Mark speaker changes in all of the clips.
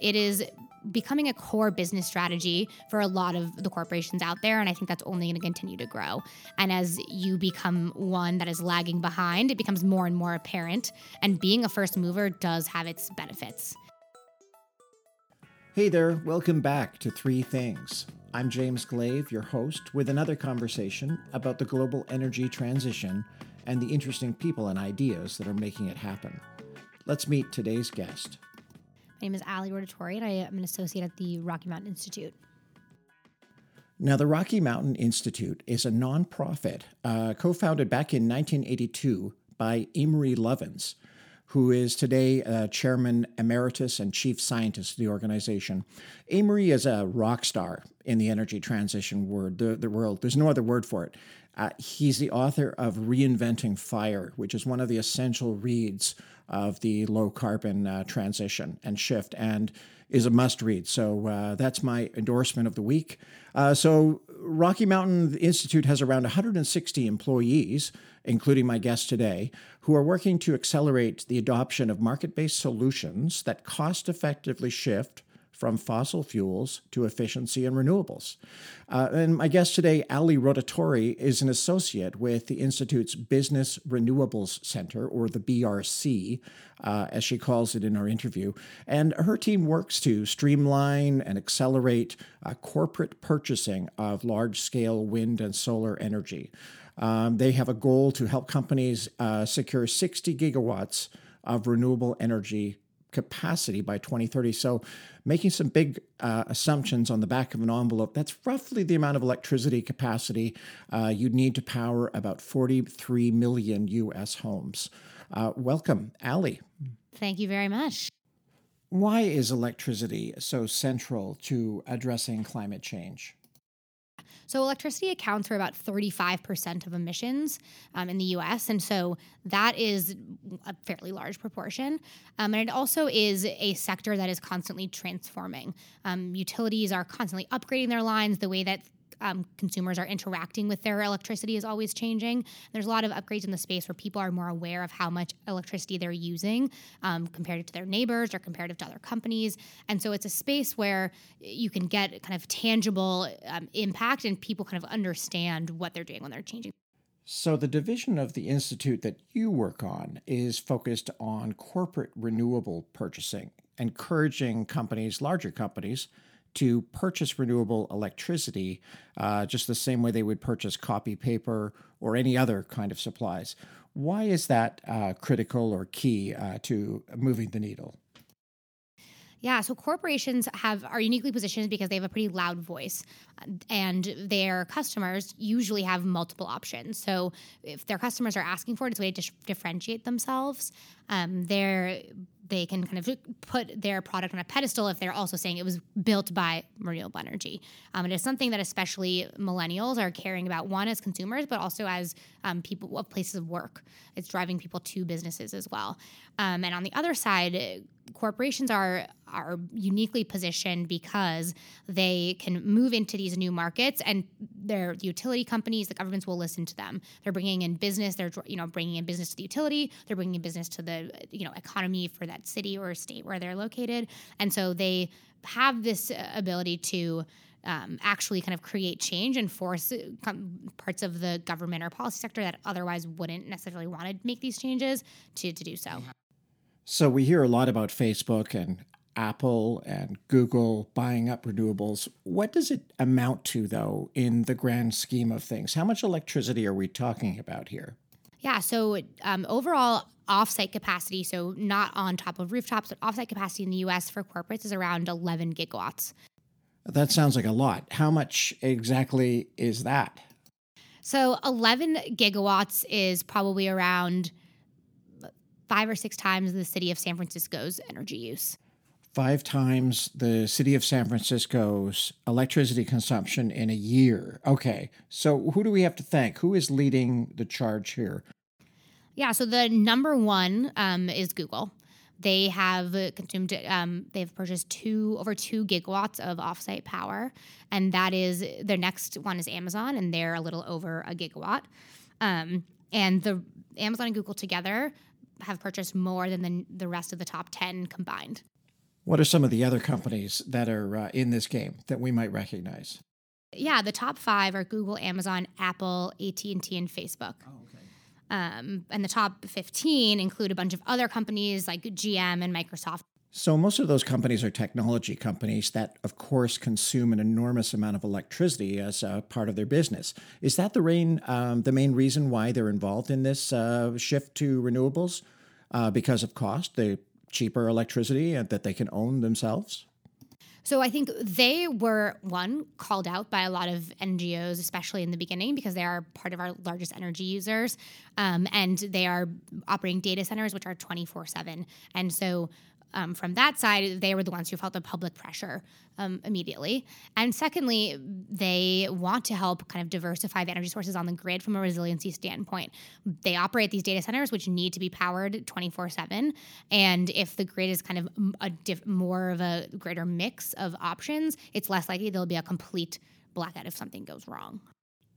Speaker 1: it is becoming a core business strategy for a lot of the corporations out there. And I think that's only going to continue to grow. And as you become one that is lagging behind, it becomes more and more apparent. And being a first mover does have its benefits.
Speaker 2: Hey there, welcome back to Three Things. I'm James Glave, your host, with another conversation about the global energy transition and the interesting people and ideas that are making it happen. Let's meet today's guest.
Speaker 1: My name is Ali Rotatori, and I am an associate at the Rocky Mountain Institute.
Speaker 2: Now, the Rocky Mountain Institute is a nonprofit uh, co founded back in 1982 by Amory Lovins, who is today uh, chairman emeritus and chief scientist of the organization. Amory is a rock star in the energy transition word, the, the world. There's no other word for it. Uh, he's the author of Reinventing Fire, which is one of the essential reads of the low carbon uh, transition and shift and is a must read. So uh, that's my endorsement of the week. Uh, so, Rocky Mountain Institute has around 160 employees, including my guest today, who are working to accelerate the adoption of market based solutions that cost effectively shift from fossil fuels to efficiency and renewables. Uh, and my guest today, Ali Rotatori, is an associate with the Institute's Business Renewables Center, or the BRC, uh, as she calls it in our interview. And her team works to streamline and accelerate uh, corporate purchasing of large scale wind and solar energy. Um, they have a goal to help companies uh, secure 60 gigawatts of renewable energy capacity by 2030. So, making some big uh, assumptions on the back of an envelope, that's roughly the amount of electricity capacity uh, you'd need to power about 43 million US homes. Uh, welcome, Ali.
Speaker 1: Thank you very much.
Speaker 2: Why is electricity so central to addressing climate change?
Speaker 1: So, electricity accounts for about 35% of emissions um, in the US. And so that is a fairly large proportion. Um, and it also is a sector that is constantly transforming. Um, utilities are constantly upgrading their lines, the way that um, consumers are interacting with their electricity is always changing. There's a lot of upgrades in the space where people are more aware of how much electricity they're using um, compared to their neighbors or comparative to other companies. And so it's a space where you can get kind of tangible um, impact and people kind of understand what they're doing when they're changing.
Speaker 2: So, the division of the Institute that you work on is focused on corporate renewable purchasing, encouraging companies, larger companies, to purchase renewable electricity uh, just the same way they would purchase copy paper or any other kind of supplies. Why is that uh, critical or key uh, to moving the needle?
Speaker 1: Yeah, so corporations have are uniquely positioned because they have a pretty loud voice, and their customers usually have multiple options. So if their customers are asking for it, it's a way to differentiate themselves. Um, they're they can kind of put their product on a pedestal if they're also saying it was built by renewable energy. Um, it is something that especially millennials are caring about, one as consumers, but also as um, people of places of work. It's driving people to businesses as well. Um, and on the other side, corporations are are uniquely positioned because they can move into these new markets and their utility companies the governments will listen to them. They're bringing in business they're you know bringing in business to the utility they're bringing in business to the you know economy for that city or state where they're located. And so they have this ability to um, actually kind of create change and force uh, parts of the government or policy sector that otherwise wouldn't necessarily want to make these changes to, to do so.
Speaker 2: So we hear a lot about Facebook and Apple and Google buying up renewables. What does it amount to, though, in the grand scheme of things? How much electricity are we talking about here?
Speaker 1: Yeah, so um, overall, offsite capacity, so not on top of rooftops, but offsite capacity in the US for corporates is around 11 gigawatts.
Speaker 2: That sounds like a lot. How much exactly is that?
Speaker 1: So 11 gigawatts is probably around five or six times the city of San Francisco's energy use.
Speaker 2: Five times the city of San Francisco's electricity consumption in a year. Okay, so who do we have to thank? Who is leading the charge here?
Speaker 1: Yeah, so the number one um, is Google. They have consumed, um, they've purchased two over two gigawatts of offsite power, and that is their next one is Amazon, and they're a little over a gigawatt. Um, and the Amazon and Google together have purchased more than the, the rest of the top 10 combined.
Speaker 2: What are some of the other companies that are uh, in this game that we might recognize?
Speaker 1: Yeah, the top five are Google, Amazon, Apple, AT and T, and Facebook.
Speaker 2: Oh, okay.
Speaker 1: Um, and the top 15 include a bunch of other companies like GM and Microsoft.
Speaker 2: So, most of those companies are technology companies that, of course, consume an enormous amount of electricity as a part of their business. Is that the, rain, um, the main reason why they're involved in this uh, shift to renewables? Uh, because of cost, the cheaper electricity that they can own themselves?
Speaker 1: So I think they were one called out by a lot of NGOs, especially in the beginning, because they are part of our largest energy users, um, and they are operating data centers which are twenty four seven. And so um, from that side, they were the ones who felt the public pressure um, immediately. And secondly, they want to help kind of diversify the energy sources on the grid from a resiliency standpoint. They operate these data centers, which need to be powered 24 7. And if the grid is kind of a diff- more of a greater mix of options, it's less likely there'll be a complete blackout if something goes wrong.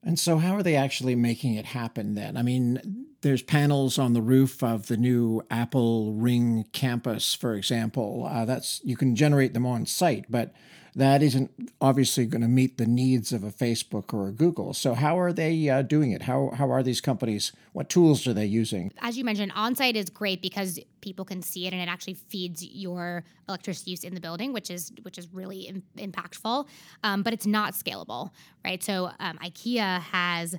Speaker 2: And so, how are they actually making it happen then? I mean, there's panels on the roof of the new Apple Ring campus, for example. Uh, that's you can generate them on site, but that isn't obviously going to meet the needs of a Facebook or a Google. So how are they uh, doing it? How how are these companies? What tools are they using?
Speaker 1: As you mentioned, on-site is great because people can see it and it actually feeds your electricity use in the building, which is which is really Im- impactful. Um, but it's not scalable, right? So um, IKEA has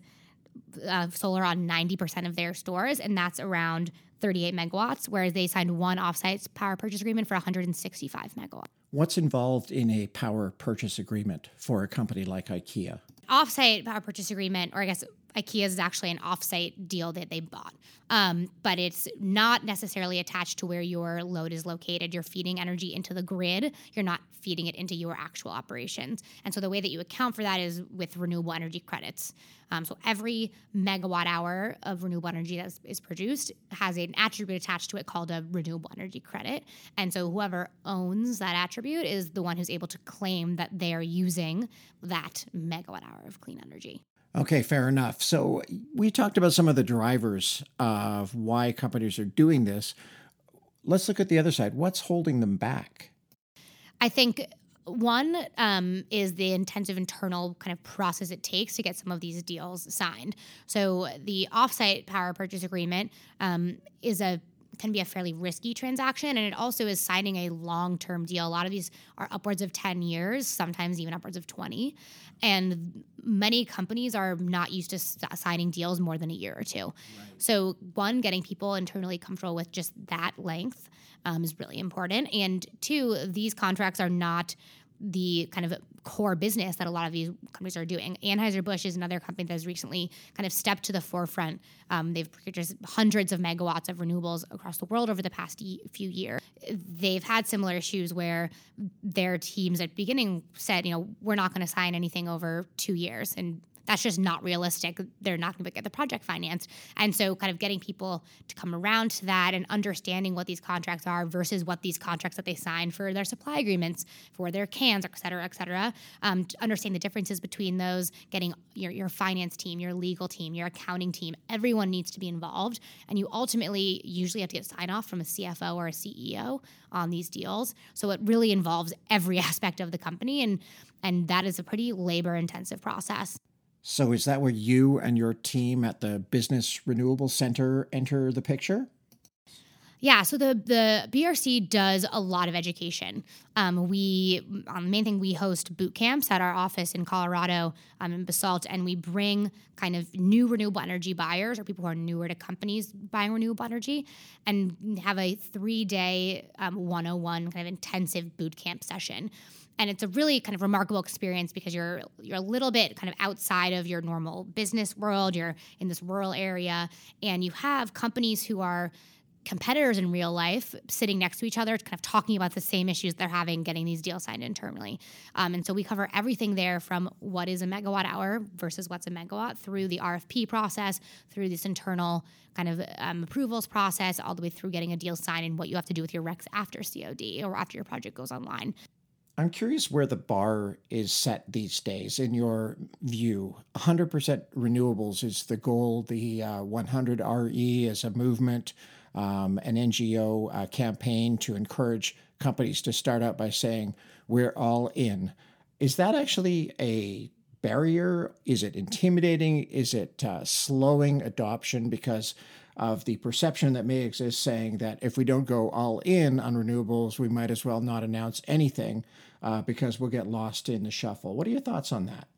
Speaker 1: uh, solar on 90% of their stores, and that's around 38 megawatts, whereas they signed one offsite power purchase agreement for 165 megawatts.
Speaker 2: What's involved in a power purchase agreement for a company like IKEA?
Speaker 1: Offsite power purchase agreement, or I guess IKEA is actually an offsite deal that they bought. Um, but it's not necessarily attached to where your load is located. You're feeding energy into the grid. You're not feeding it into your actual operations. And so the way that you account for that is with renewable energy credits. Um, so every megawatt hour of renewable energy that is produced has an attribute attached to it called a renewable energy credit. And so whoever owns that attribute is the one who's able to claim that they are using that megawatt hour of clean energy.
Speaker 2: Okay, fair enough. So we talked about some of the drivers of why companies are doing this. Let's look at the other side. What's holding them back?
Speaker 1: I think one um, is the intensive internal kind of process it takes to get some of these deals signed. So the offsite power purchase agreement um, is a can be a fairly risky transaction and it also is signing a long-term deal a lot of these are upwards of 10 years sometimes even upwards of 20 and many companies are not used to signing deals more than a year or two right. so one getting people internally comfortable with just that length um, is really important. And two, these contracts are not the kind of core business that a lot of these companies are doing. Anheuser-Busch is another company that has recently kind of stepped to the forefront. Um, they've purchased hundreds of megawatts of renewables across the world over the past few years. They've had similar issues where their teams at beginning said, you know, we're not going to sign anything over two years. And that's just not realistic. They're not going to get the project financed. And so, kind of getting people to come around to that and understanding what these contracts are versus what these contracts that they sign for their supply agreements, for their cans, et cetera, et cetera. Um, to understand the differences between those, getting your, your finance team, your legal team, your accounting team, everyone needs to be involved. And you ultimately usually have to get sign off from a CFO or a CEO on these deals. So it really involves every aspect of the company. And and that is a pretty labor intensive process.
Speaker 2: So is that where you and your team at the Business Renewable Center enter the picture?
Speaker 1: Yeah, so the the BRC does a lot of education. Um, we um, the main thing we host boot camps at our office in Colorado um, in Basalt, and we bring kind of new renewable energy buyers or people who are newer to companies buying renewable energy, and have a three day um, 101 kind of intensive boot camp session and it's a really kind of remarkable experience because you're you're a little bit kind of outside of your normal business world you're in this rural area and you have companies who are competitors in real life sitting next to each other kind of talking about the same issues they're having getting these deals signed internally um, and so we cover everything there from what is a megawatt hour versus what's a megawatt through the rfp process through this internal kind of um, approvals process all the way through getting a deal signed and what you have to do with your recs after cod or after your project goes online
Speaker 2: I'm curious where the bar is set these days in your view. 100% renewables is the goal, the uh, 100 RE is a movement. Um, an NGO uh, campaign to encourage companies to start out by saying, We're all in. Is that actually a barrier? Is it intimidating? Is it uh, slowing adoption because of the perception that may exist saying that if we don't go all in on renewables, we might as well not announce anything uh, because we'll get lost in the shuffle? What are your thoughts on that?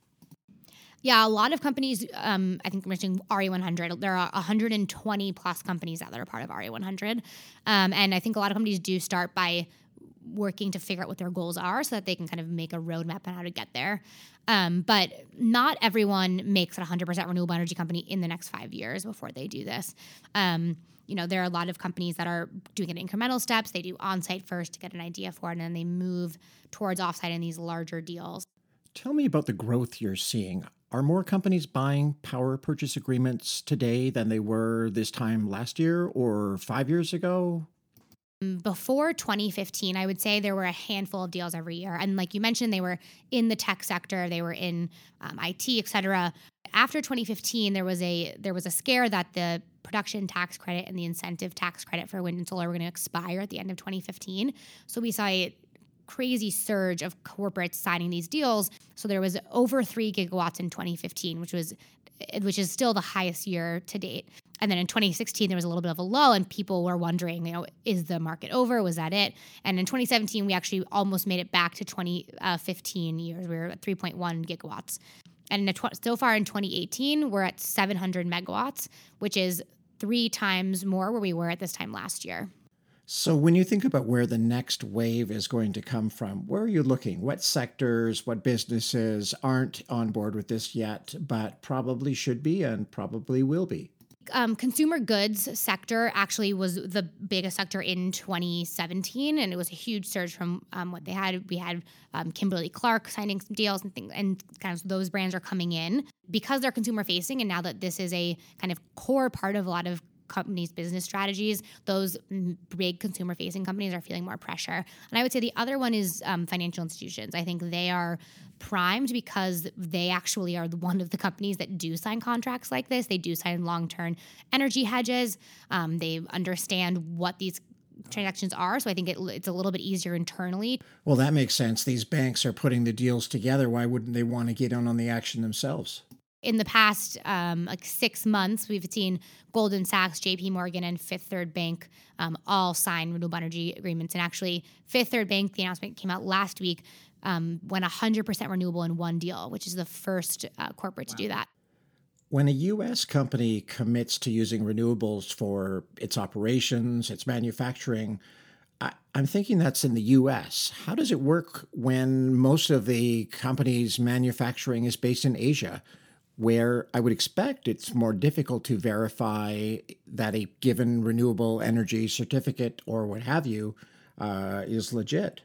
Speaker 1: Yeah, a lot of companies, um, I think mentioning RE100, there are 120 plus companies out that are part of RE100. Um, and I think a lot of companies do start by working to figure out what their goals are so that they can kind of make a roadmap on how to get there. Um, but not everyone makes it 100% renewable energy company in the next five years before they do this. Um, you know, there are a lot of companies that are doing it in incremental steps. They do on-site first to get an idea for it, and then they move towards offsite in these larger deals.
Speaker 2: Tell me about the growth you're seeing. Are more companies buying power purchase agreements today than they were this time last year or five years ago?
Speaker 1: Before 2015, I would say there were a handful of deals every year. And like you mentioned, they were in the tech sector, they were in um, IT, et cetera. After 2015, there was a there was a scare that the production tax credit and the incentive tax credit for wind and solar were going to expire at the end of 2015. So we saw a crazy surge of corporates signing these deals. So there was over three gigawatts in 2015, which was which is still the highest year to date. And then in 2016, there was a little bit of a lull, and people were wondering, you know, is the market over? Was that it? And in 2017, we actually almost made it back to 2015 years. We were at 3.1 gigawatts. And so far in 2018, we're at 700 megawatts, which is three times more where we were at this time last year.
Speaker 2: So, when you think about where the next wave is going to come from, where are you looking? What sectors, what businesses aren't on board with this yet, but probably should be and probably will be?
Speaker 1: um, consumer goods sector actually was the biggest sector in 2017, and it was a huge surge from um, what they had. We had um, Kimberly Clark signing some deals and things, and kind of those brands are coming in because they're consumer facing. And now that this is a kind of core part of a lot of companies' business strategies, those big consumer facing companies are feeling more pressure. And I would say the other one is um, financial institutions. I think they are primed because they actually are one of the companies that do sign contracts like this. They do sign long term energy hedges. Um, they understand what these transactions are. So I think it, it's a little bit easier internally.
Speaker 2: Well, that makes sense. These banks are putting the deals together. Why wouldn't they want to get in on the action themselves?
Speaker 1: In the past um, like six months, we've seen Goldman Sachs, J.P. Morgan, and Fifth Third Bank um, all sign renewable energy agreements. And actually, Fifth Third Bank, the announcement came out last week, um, went 100% renewable in one deal, which is the first uh, corporate wow. to do that.
Speaker 2: When a U.S. company commits to using renewables for its operations, its manufacturing, I, am thinking that's in the US. How does it work when most of the company's manufacturing is based in Asia? Where I would expect it's more difficult to verify that a given renewable energy certificate or what have you uh, is legit.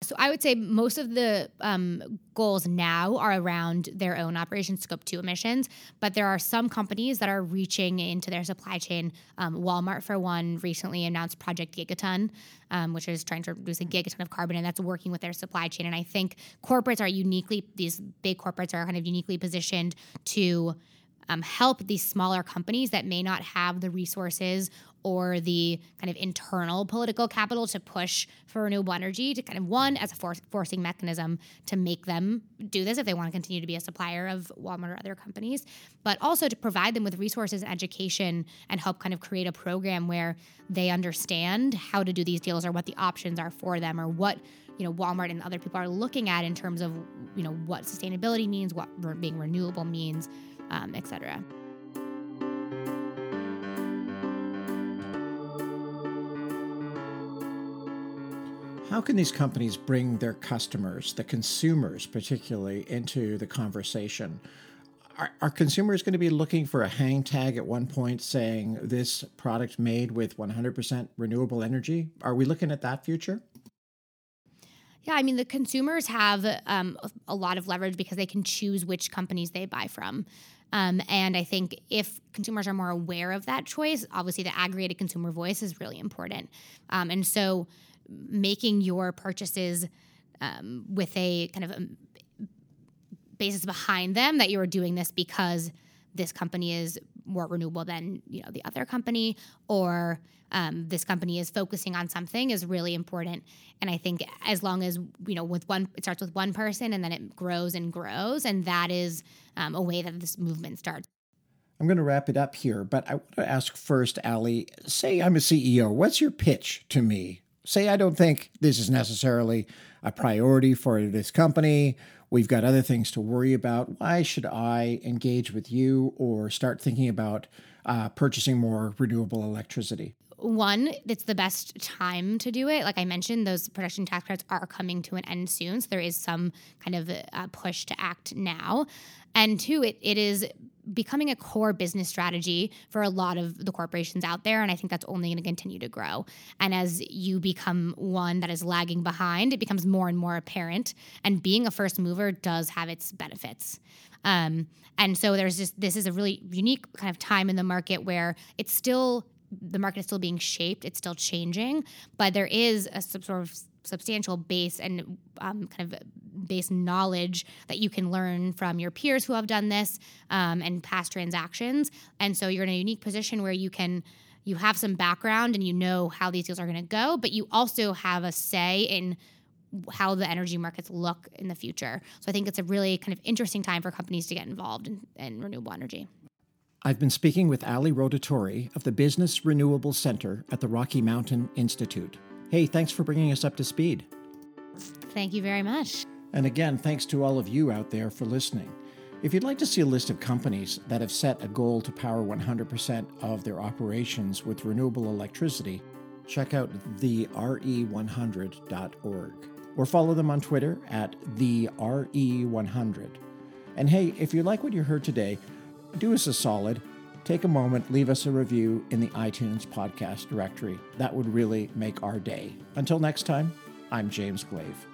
Speaker 1: So I would say most of the um, goals now are around their own operation scope two emissions, but there are some companies that are reaching into their supply chain. Um, Walmart, for one, recently announced Project Gigaton, um, which is trying to reduce a gigaton of carbon, and that's working with their supply chain. And I think corporates are uniquely these big corporates are kind of uniquely positioned to um, help these smaller companies that may not have the resources or the kind of internal political capital to push for renewable energy to kind of one as a for- forcing mechanism to make them do this if they want to continue to be a supplier of Walmart or other companies, but also to provide them with resources education and help kind of create a program where they understand how to do these deals or what the options are for them or what you know Walmart and other people are looking at in terms of you know what sustainability means, what being renewable means um, etc.
Speaker 2: How can these companies bring their customers, the consumers particularly, into the conversation? Are, are, consumers going to be looking for a hang tag at one point saying this product made with 100% renewable energy? Are we looking at that future?
Speaker 1: Yeah, I mean, the consumers have um, a lot of leverage because they can choose which companies they buy from. Um, and I think if consumers are more aware of that choice, obviously the aggregated consumer voice is really important. Um, and so making your purchases um, with a kind of um, basis behind them that you are doing this because this company is more renewable than you know the other company or um, this company is focusing on something is really important. And I think as long as you know, with one, it starts with one person, and then it grows and grows, and that is um, a way that this movement starts.
Speaker 2: I'm going to wrap it up here, but I want to ask first, Ali. Say I'm a CEO. What's your pitch to me? Say I don't think this is necessarily a priority for this company. We've got other things to worry about. Why should I engage with you or start thinking about uh, purchasing more renewable electricity?
Speaker 1: One, it's the best time to do it. Like I mentioned, those production tax credits are coming to an end soon. So there is some kind of a push to act now. And two, it, it is becoming a core business strategy for a lot of the corporations out there. And I think that's only going to continue to grow. And as you become one that is lagging behind, it becomes more and more apparent. And being a first mover does have its benefits. Um, and so there's just this is a really unique kind of time in the market where it's still the market is still being shaped, it's still changing, but there is a sort of substantial base and um, kind of base knowledge that you can learn from your peers who have done this um, and past transactions. And so you're in a unique position where you can you have some background and you know how these deals are going to go, but you also have a say in how the energy markets look in the future. So I think it's a really kind of interesting time for companies to get involved in, in renewable energy.
Speaker 2: I've been speaking with Ali Rotatori of the Business Renewable Center at the Rocky Mountain Institute. Hey, thanks for bringing us up to speed.
Speaker 1: Thank you very much.
Speaker 2: And again, thanks to all of you out there for listening. If you'd like to see a list of companies that have set a goal to power 100% of their operations with renewable electricity, check out the re100.org or follow them on Twitter at the re100. And hey, if you like what you heard today, do us a solid. Take a moment, leave us a review in the iTunes podcast directory. That would really make our day. Until next time, I'm James Glave.